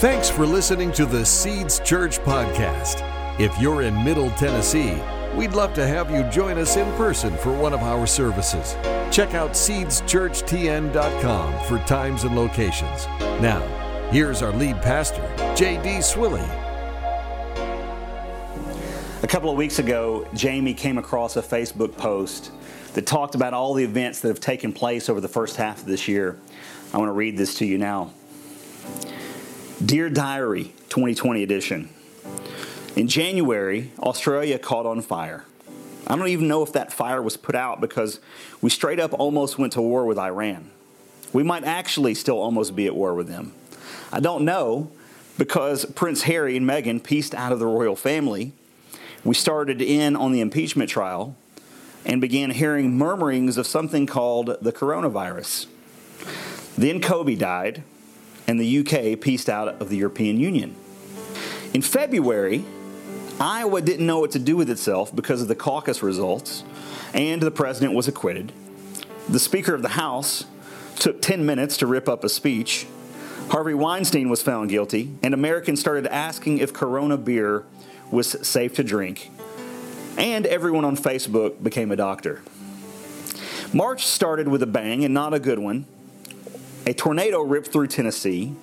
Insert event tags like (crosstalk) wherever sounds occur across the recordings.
Thanks for listening to the Seeds Church podcast. If you're in Middle Tennessee, we'd love to have you join us in person for one of our services. Check out seedschurchtn.com for times and locations. Now, here's our lead pastor, J.D. Swilly. A couple of weeks ago, Jamie came across a Facebook post that talked about all the events that have taken place over the first half of this year. I want to read this to you now. Dear Diary 2020 edition. In January, Australia caught on fire. I don't even know if that fire was put out because we straight up almost went to war with Iran. We might actually still almost be at war with them. I don't know because Prince Harry and Meghan pieced out of the royal family. We started in on the impeachment trial and began hearing murmurings of something called the coronavirus. Then Kobe died, and the UK pieced out of the European Union. In February, Iowa didn't know what to do with itself because of the caucus results, and the president was acquitted. The Speaker of the House took 10 minutes to rip up a speech. Harvey Weinstein was found guilty, and Americans started asking if Corona beer was safe to drink. And everyone on Facebook became a doctor. March started with a bang and not a good one. A tornado ripped through Tennessee.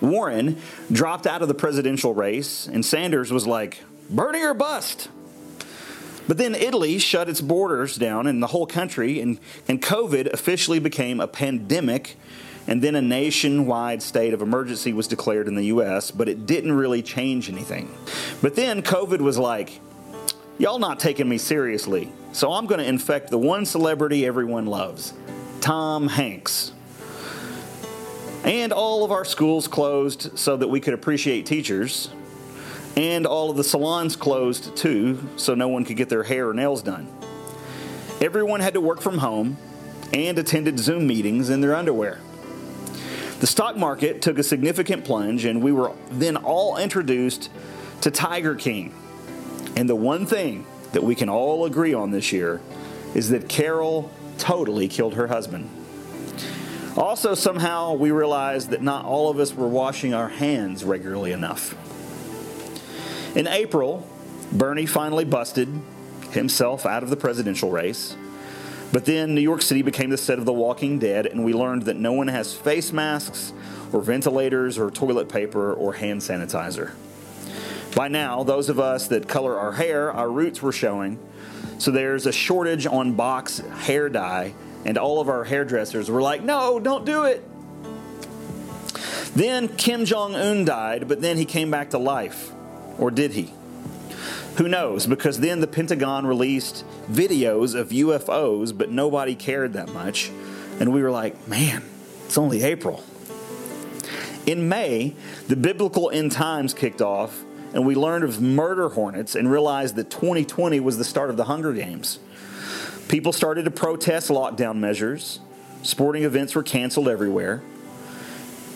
Warren dropped out of the presidential race, and Sanders was like, Bernie or bust. But then Italy shut its borders down in the whole country, and, and COVID officially became a pandemic. And then a nationwide state of emergency was declared in the US, but it didn't really change anything. But then COVID was like, y'all not taking me seriously, so I'm to infect the one celebrity everyone loves Tom Hanks. And all of our schools closed so that we could appreciate teachers and all of the salons closed too, so no one could get their hair or nails done. Everyone had to work from home and attended Zoom meetings in their underwear. The stock market took a significant plunge, and we were then all introduced to Tiger King. And the one thing that we can all agree on this year is that Carol totally killed her husband. Also, somehow we realized that not all of us were washing our hands regularly enough. In April, Bernie finally busted himself out of the presidential race. But then New York City became the set of The Walking Dead, and we learned that no one has face masks, or ventilators, or toilet paper, or hand sanitizer. By now, those of us that color our hair, our roots were showing. So there's a shortage on box hair dye, and all of our hairdressers were like, no, don't do it. Then Kim Jong un died, but then he came back to life. Or did he? Who knows? Because then the Pentagon released videos of UFOs, but nobody cared that much. And we were like, man, it's only April. In May, the biblical end times kicked off, and we learned of murder hornets and realized that 2020 was the start of the Hunger Games. People started to protest lockdown measures, sporting events were canceled everywhere.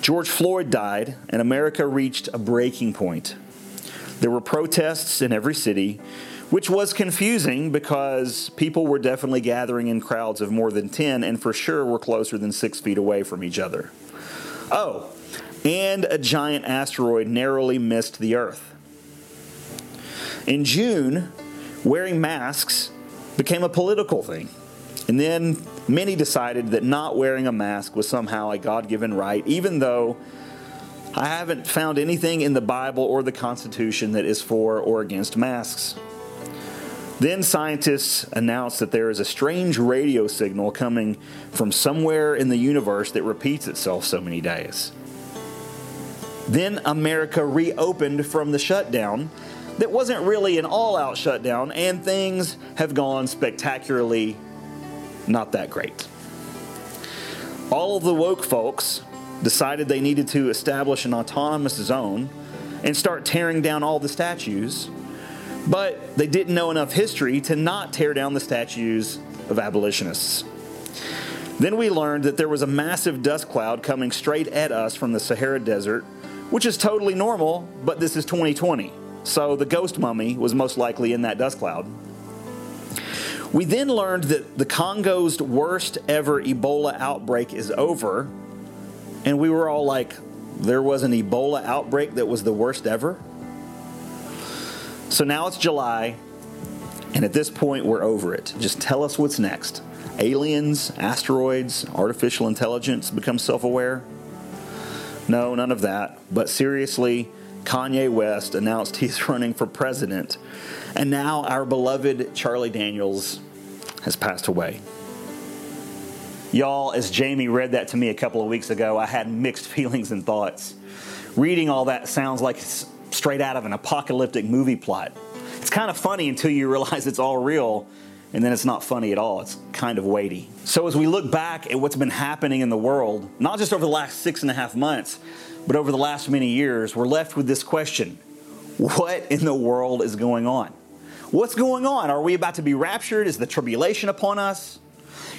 George Floyd died, and America reached a breaking point. There were protests in every city, which was confusing because people were definitely gathering in crowds of more than 10 and for sure were closer than six feet away from each other. Oh, and a giant asteroid narrowly missed the Earth. In June, wearing masks became a political thing. And then many decided that not wearing a mask was somehow a God given right, even though I haven't found anything in the Bible or the Constitution that is for or against masks. Then scientists announced that there is a strange radio signal coming from somewhere in the universe that repeats itself so many days. Then America reopened from the shutdown that wasn't really an all out shutdown, and things have gone spectacularly not that great. All of the woke folks decided they needed to establish an autonomous zone and start tearing down all the statues, but they didn't know enough history to not tear down the statues of abolitionists. Then we learned that there was a massive dust cloud coming straight at us from the Sahara Desert, which is totally normal, but this is 2020. So the ghost mummy was most likely in that dust cloud. We then learned that the Congo's worst ever Ebola outbreak is over, and we were all like, there was an Ebola outbreak that was the worst ever. So now it's July, and at this point, we're over it. Just tell us what's next. Aliens, asteroids, artificial intelligence become self aware? No, none of that. But seriously, Kanye West announced he's (laughs) running for president, and now our beloved Charlie Daniels has passed away. Y'all, as Jamie read that to me a couple of weeks ago, I had mixed (laughs) feelings and thoughts. Reading all that sounds like it's straight out of an apocalyptic movie plot. It's kind of funny until you (laughs) realize it's all real, and then it's not funny at all. It's kind of weighty. So, as we look back at what's been happening in the world, not just over the last six and a half months, but over the last many years, we're left with this question What in the world is going on? What's going on? Are we about to be raptured? Is the tribulation upon us?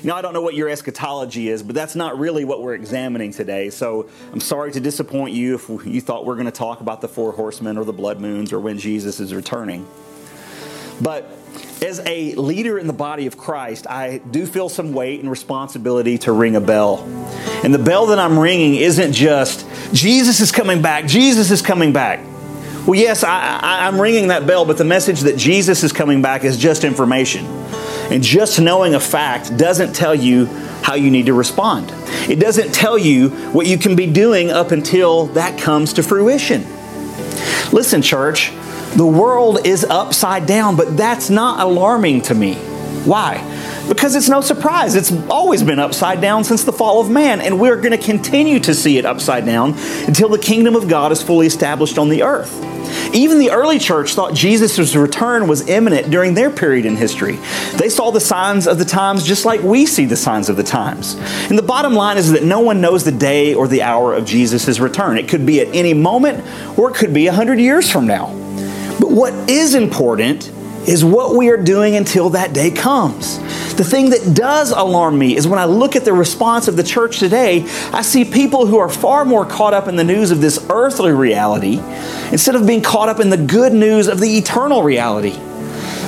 You know, I don't know what your eschatology is, but that's not really what we're examining today. So I'm sorry to disappoint you if you thought we're going to talk about the four horsemen or the blood moons or when Jesus is returning. But as a leader in the body of Christ, I do feel some weight and responsibility to ring a bell. And the bell that I'm ringing isn't just, Jesus is coming back, Jesus is coming back. Well, yes, I, am ringing that bell, but the message that Jesus is coming back is just information. And just knowing a fact doesn't tell you how you need to respond. It doesn't tell you what you can be doing up until that comes to fruition. Listen, church, the world is upside down, but that's not alarming to me. Why? Because it's no surprise. It's always been upside down since the fall of man, and we're going to continue to see it upside down until the kingdom of God is fully established on the earth. Even the early church thought Jesus' return was imminent during their period in history. They saw the signs of the times just like we see the signs of the times. And the bottom line is that no one knows the day or the hour of Jesus' return. It could be at any moment, or it could be 100 years from now. But what is important is what we are doing until that day comes. The thing that does alarm me is when I look at the response of the church today, I see people who are far more caught up in the news of this earthly reality instead of being caught up in the good news of the eternal reality.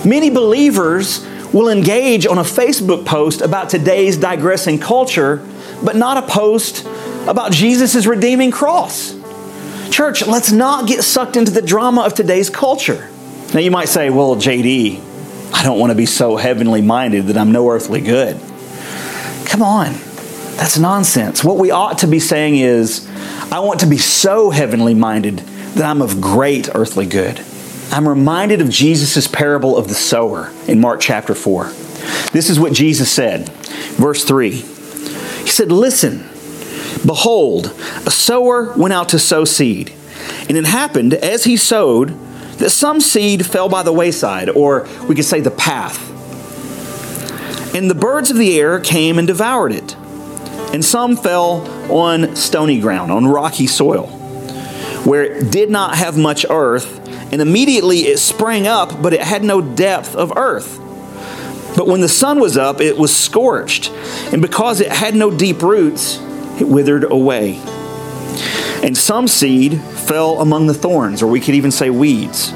Many believers will engage on a Facebook post about today's digressing culture, but not a post about Jesus' redeeming cross. Church, let's not get sucked into the drama of today's culture. Now, you might say, well, JD, I don't want to be so heavenly minded that I'm no earthly good. Come on, that's nonsense. What we ought to be saying is, I want to be so heavenly minded that I'm of great earthly good. I'm reminded of Jesus' parable of the sower in Mark chapter 4. This is what Jesus said, verse 3. He said, Listen, behold, a sower went out to sow seed. And it happened as he sowed that some seed fell by the wayside, or we could say the path. And the birds of the air came and devoured it. And some fell on stony ground, on rocky soil, where it did not have much earth, and immediately it sprang up, but it had no depth of earth. But when the sun was up, it was scorched, and because it had no deep roots, it withered away. And some seed fell among the thorns, or we could even say weeds.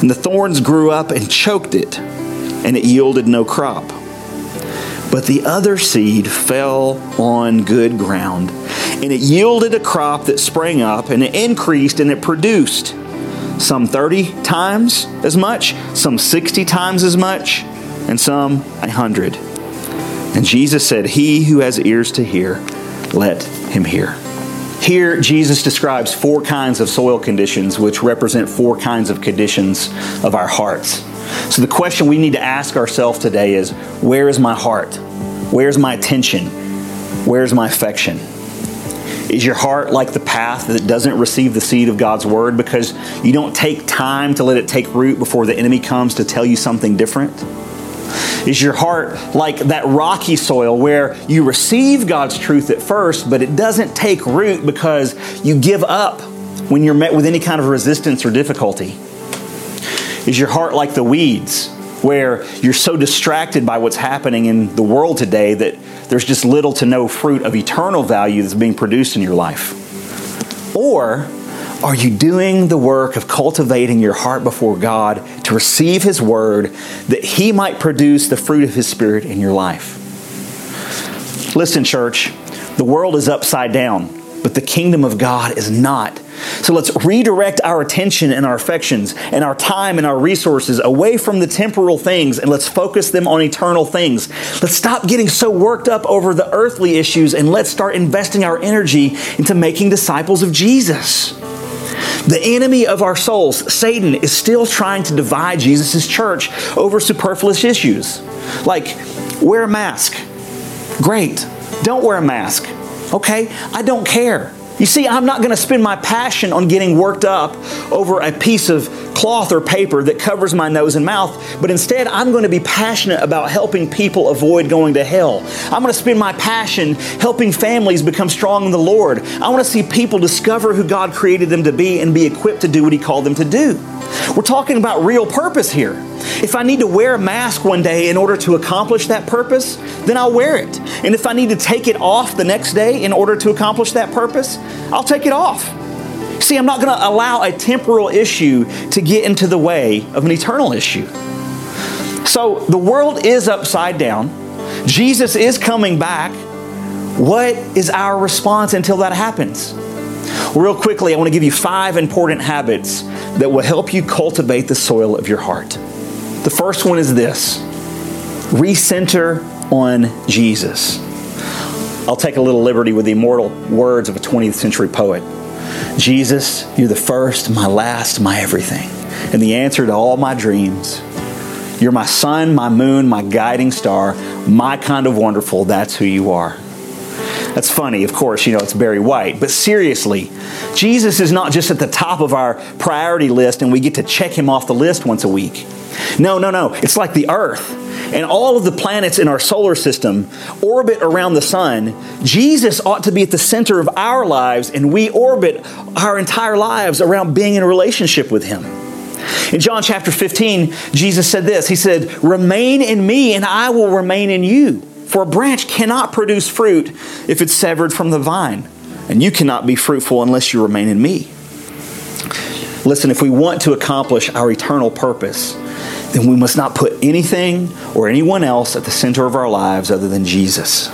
And the thorns grew up and choked it, and it yielded no crop. But the other seed fell on good ground, and it yielded a crop that sprang up, and it increased, and it produced some 30 times as much, some 60 times as much, and some a 100. And Jesus said, He who has ears to hear, let him hear. Here, Jesus describes four kinds of soil conditions, which represent four kinds of conditions of our hearts. So, the question we need to ask ourselves today is where is my heart? Where's my attention? Where's my affection? Is your heart like the path that doesn't receive the seed of God's word because you don't take time to let it take root before the enemy comes to tell you something different? Is your heart like that rocky soil where you receive God's truth at first, but it doesn't take root because you give up when you're met with any kind of resistance or difficulty? Is your heart like the weeds where you're so distracted by what's happening in the world today that there's just little to no fruit of eternal value that's being produced in your life? Or are you doing the work of cultivating your heart before God to receive His Word that He might produce the fruit of His Spirit in your life? Listen, church, the world is upside down, but the kingdom of God is not. So let's redirect our attention and our affections and our time and our resources away from the temporal things and let's focus them on eternal things. Let's stop getting so worked up over the earthly issues and let's start investing our energy into making disciples of Jesus. The enemy of our souls, Satan, is still trying to divide Jesus' church over superfluous issues. Like, wear a mask. Great. Don't wear a mask. Okay? I don't care. You see, I'm not going to spend my passion on getting worked up over a piece of cloth or paper that covers my nose and mouth, but instead I'm going to be passionate about helping people avoid going to hell. I'm going to spend my passion helping families become strong in the Lord. I want to see people discover who God created them to be and be equipped to do what He called them to do. We're talking about real purpose here. If I need to wear a mask one day in order to accomplish that purpose, then I'll wear it. And if I need to take it off the next day in order to accomplish that purpose, I'll take it off. See, I'm not going to allow a temporal issue to get into the way of an eternal issue. So the world is upside down. Jesus is coming back. What is our response until that happens? Real quickly, I want to give you five important habits that will help you cultivate the soil of your heart. The first one is this recenter on Jesus. I'll take a little liberty with the immortal words of a 20th century poet Jesus, you're the first, my last, my everything, and the answer to all my dreams. You're my sun, my moon, my guiding star, my kind of wonderful. That's who you are. That's funny, of course, you know, it's Barry White. But seriously, Jesus is not just at the top of our priority list and we get to check him off the list once a week. No, no, no. It's like the earth and all of the planets in our solar system orbit around the sun. Jesus ought to be at the center of our lives, and we orbit our entire lives around being in relationship with him. In John chapter 15, Jesus said this He said, Remain in me, and I will remain in you. For a branch cannot produce fruit if it's severed from the vine, and you cannot be fruitful unless you remain in me. Listen, if we want to accomplish our eternal purpose, then we must not put anything or anyone else at the center of our lives other than Jesus.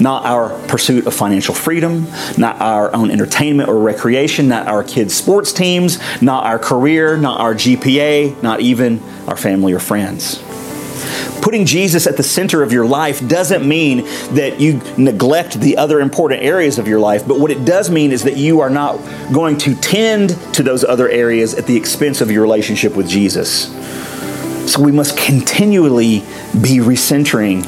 Not our pursuit of financial freedom, not our own entertainment or recreation, not our kids' sports teams, not our career, not our GPA, not even our family or friends. Putting Jesus at the center of your life doesn't mean that you neglect the other important areas of your life, but what it does mean is that you are not going to tend to those other areas at the expense of your relationship with Jesus. So we must continually be recentering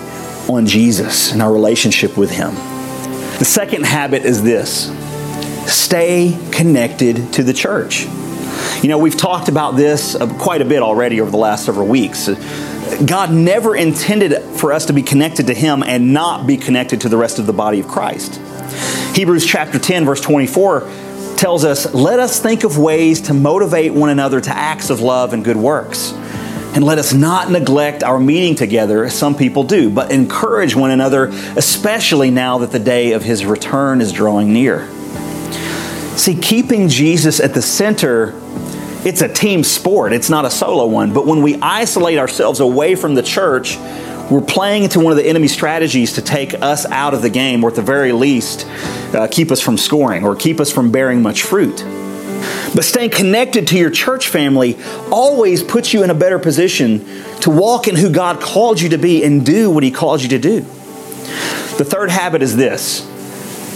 on Jesus and our relationship with Him. The second habit is this stay connected to the church. You know, we've talked about this uh, quite a bit already over the last several weeks. Uh, God never intended for us to be connected to Him and not be connected to the rest of the body of Christ. Hebrews chapter 10, verse 24 tells us, Let us think of ways to motivate one another to acts of love and good works. And let us not neglect our meeting together, as some people do, but encourage one another, especially now that the day of His return is drawing near. See, keeping Jesus at the center it's a team sport, it's not a solo one. But when we isolate ourselves away from the church, we're playing into one of the enemy's strategies to take us out of the game, or at the very least, uh, keep us from scoring or keep us from bearing much fruit. But staying connected to your church family always puts you in a better position to walk in who God called you to be and do what He called you to do. The third habit is this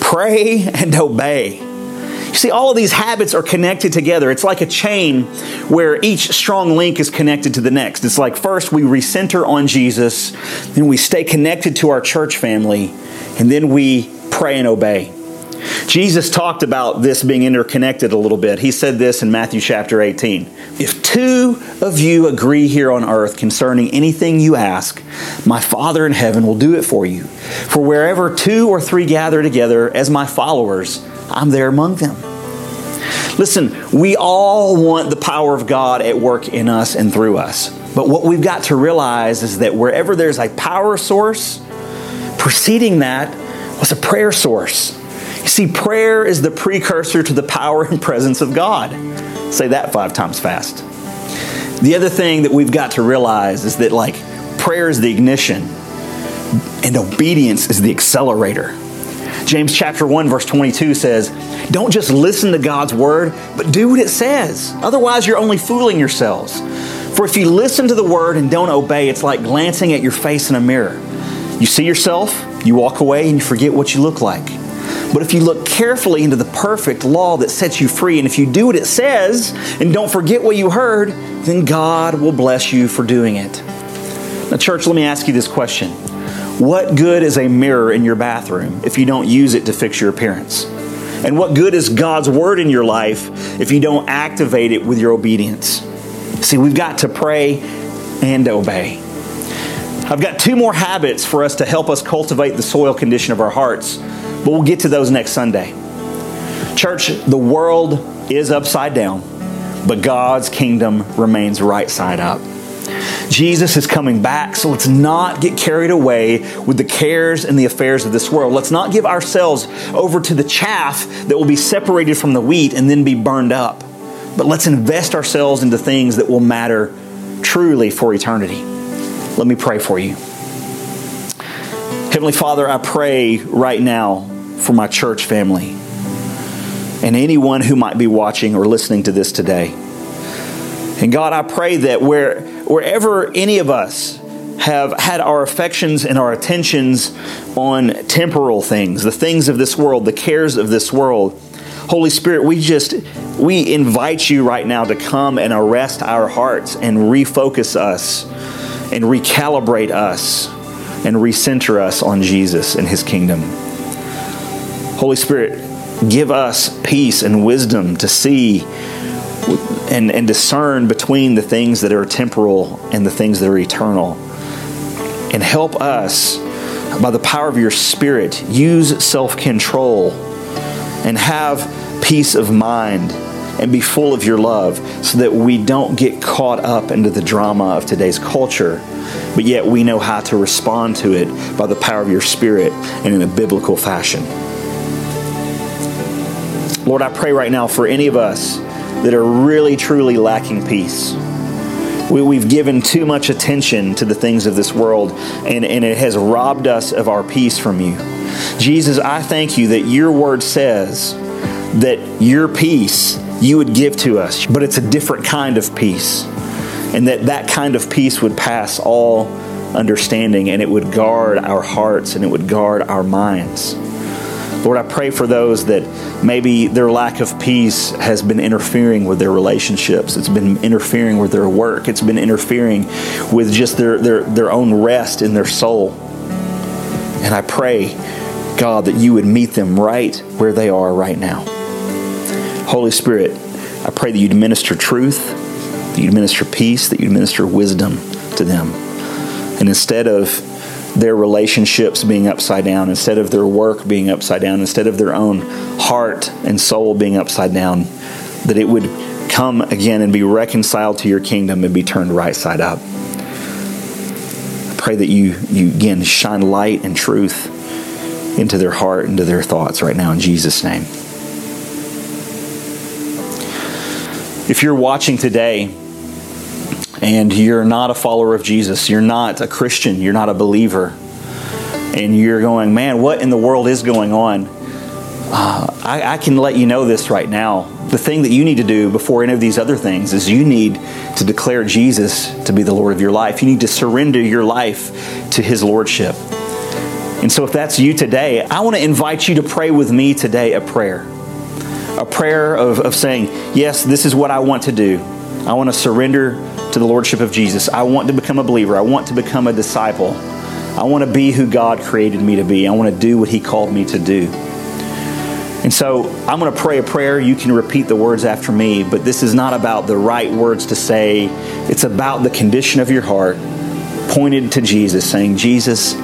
pray and obey. You see, all of these habits are connected together. It's like a chain where each strong link is connected to the next. It's like first we recenter on Jesus, then we stay connected to our church family, and then we pray and obey. Jesus talked about this being interconnected a little bit. He said this in Matthew chapter 18. If two of you agree here on earth concerning anything you ask, my Father in heaven will do it for you. For wherever two or three gather together as my followers, I'm there among them. Listen, we all want the power of God at work in us and through us. But what we've got to realize is that wherever there's a power source, preceding that was a prayer source. See, prayer is the precursor to the power and presence of God. Say that five times fast. The other thing that we've got to realize is that, like, prayer is the ignition and obedience is the accelerator. James chapter 1 verse 22 says, "Don't just listen to God's word, but do what it says. Otherwise, you're only fooling yourselves." For if you listen to the word and don't obey, it's like glancing at your face in a mirror. You see yourself, you walk away, and you forget what you look like. But if you look carefully into the perfect law that sets you free, and if you do what it says and don't forget what you heard, then God will bless you for doing it. Now, church, let me ask you this question What good is a mirror in your bathroom if you don't use it to fix your appearance? And what good is God's word in your life if you don't activate it with your obedience? See, we've got to pray and obey. I've got two more habits for us to help us cultivate the soil condition of our hearts, but we'll get to those next Sunday. Church, the world is upside down, but God's kingdom remains right side up. Jesus is coming back, so let's not get carried away with the cares and the affairs of this world. Let's not give ourselves over to the chaff that will be separated from the wheat and then be burned up. But let's invest ourselves into things that will matter truly for eternity. Let me pray for you. Heavenly Father, I pray right now for my church family and anyone who might be watching or listening to this today. And God, I pray that where, wherever any of us have had our affections and our attentions on temporal things, the things of this world, the cares of this world, Holy Spirit, we just we invite you right now to come and arrest our hearts and refocus us and recalibrate us and recenter us on Jesus and his kingdom. Holy Spirit, give us peace and wisdom to see and, and discern between the things that are temporal and the things that are eternal. And help us, by the power of your Spirit, use self control and have peace of mind and be full of your love so that we don't get caught up into the drama of today's culture, but yet we know how to respond to it by the power of your Spirit and in a biblical fashion. Lord, I pray right now for any of us that are really, truly lacking peace. We, have given too much attention to the things of this world, and, and it has robbed us of our peace from you. Jesus, I thank you that your word says that your peace you would give to us, but it's a different kind of peace. And that that kind of peace would pass all understanding and it would guard our hearts and it would guard our minds. Lord, I pray for those that maybe their lack of peace has been interfering with their relationships. It's been interfering with their work. It's been interfering with just their, their, their own rest in their soul. And I pray, God, that you would meet them right where they are right now. Holy Spirit, I pray that you'd minister truth, that you'd minister peace, that you'd minister wisdom to them. And instead of their relationships being upside down, instead of their work being upside down, instead of their own heart and soul being upside down, that it would come again and be reconciled to your kingdom and be turned right side up. I pray that you, you again shine light and truth into their heart, into their thoughts right now in Jesus' name. If you're watching today and you're not a follower of Jesus, you're not a Christian, you're not a believer, and you're going, man, what in the world is going on? Uh, I, I can let you know this right now. The thing that you need to do before any of these other things is you need to declare Jesus to be the Lord of your life. You need to surrender your life to His Lordship. And so, if that's you today, I want to invite you to pray with me today a prayer a prayer of, of saying, Yes, this is what I want to do. I want to surrender to the Lordship of Jesus. I want to become a believer. I want to become a disciple. I want to be who God created me to be. I want to do what He called me to do. And so I'm going to pray a prayer. You can repeat the words after me, but this is not about the right words to say. It's about the condition of your heart pointed to Jesus, saying, Jesus,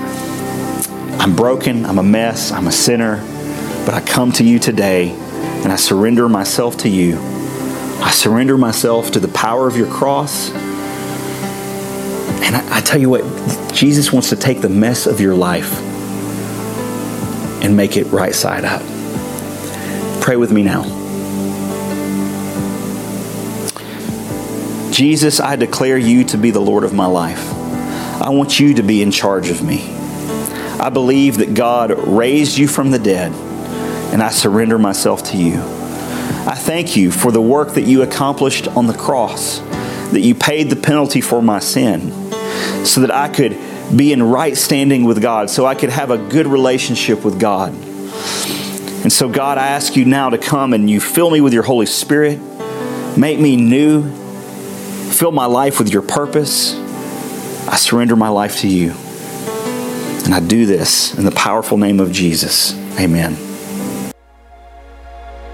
I'm broken. I'm a mess. I'm a sinner. But I come to you today and I surrender myself to you. I surrender myself to the power of your cross. And I, I, tell you what, Jesus wants to take the mess of your life and make it right side up. Pray with me now. Jesus, I declare you to be the Lord of my life. I want you to be in charge of me. I believe that God raised you from the dead, and I surrender myself to you. I thank you for the work that you accomplished on the cross, that you paid the penalty for my sin, so that I could be in right standing with God, so I could have a good relationship with God. And so, God, I ask you now to come and you fill me with your Holy Spirit, make me new, fill my life with your purpose. I surrender my life to you. And I do this in the powerful name of Jesus. Amen.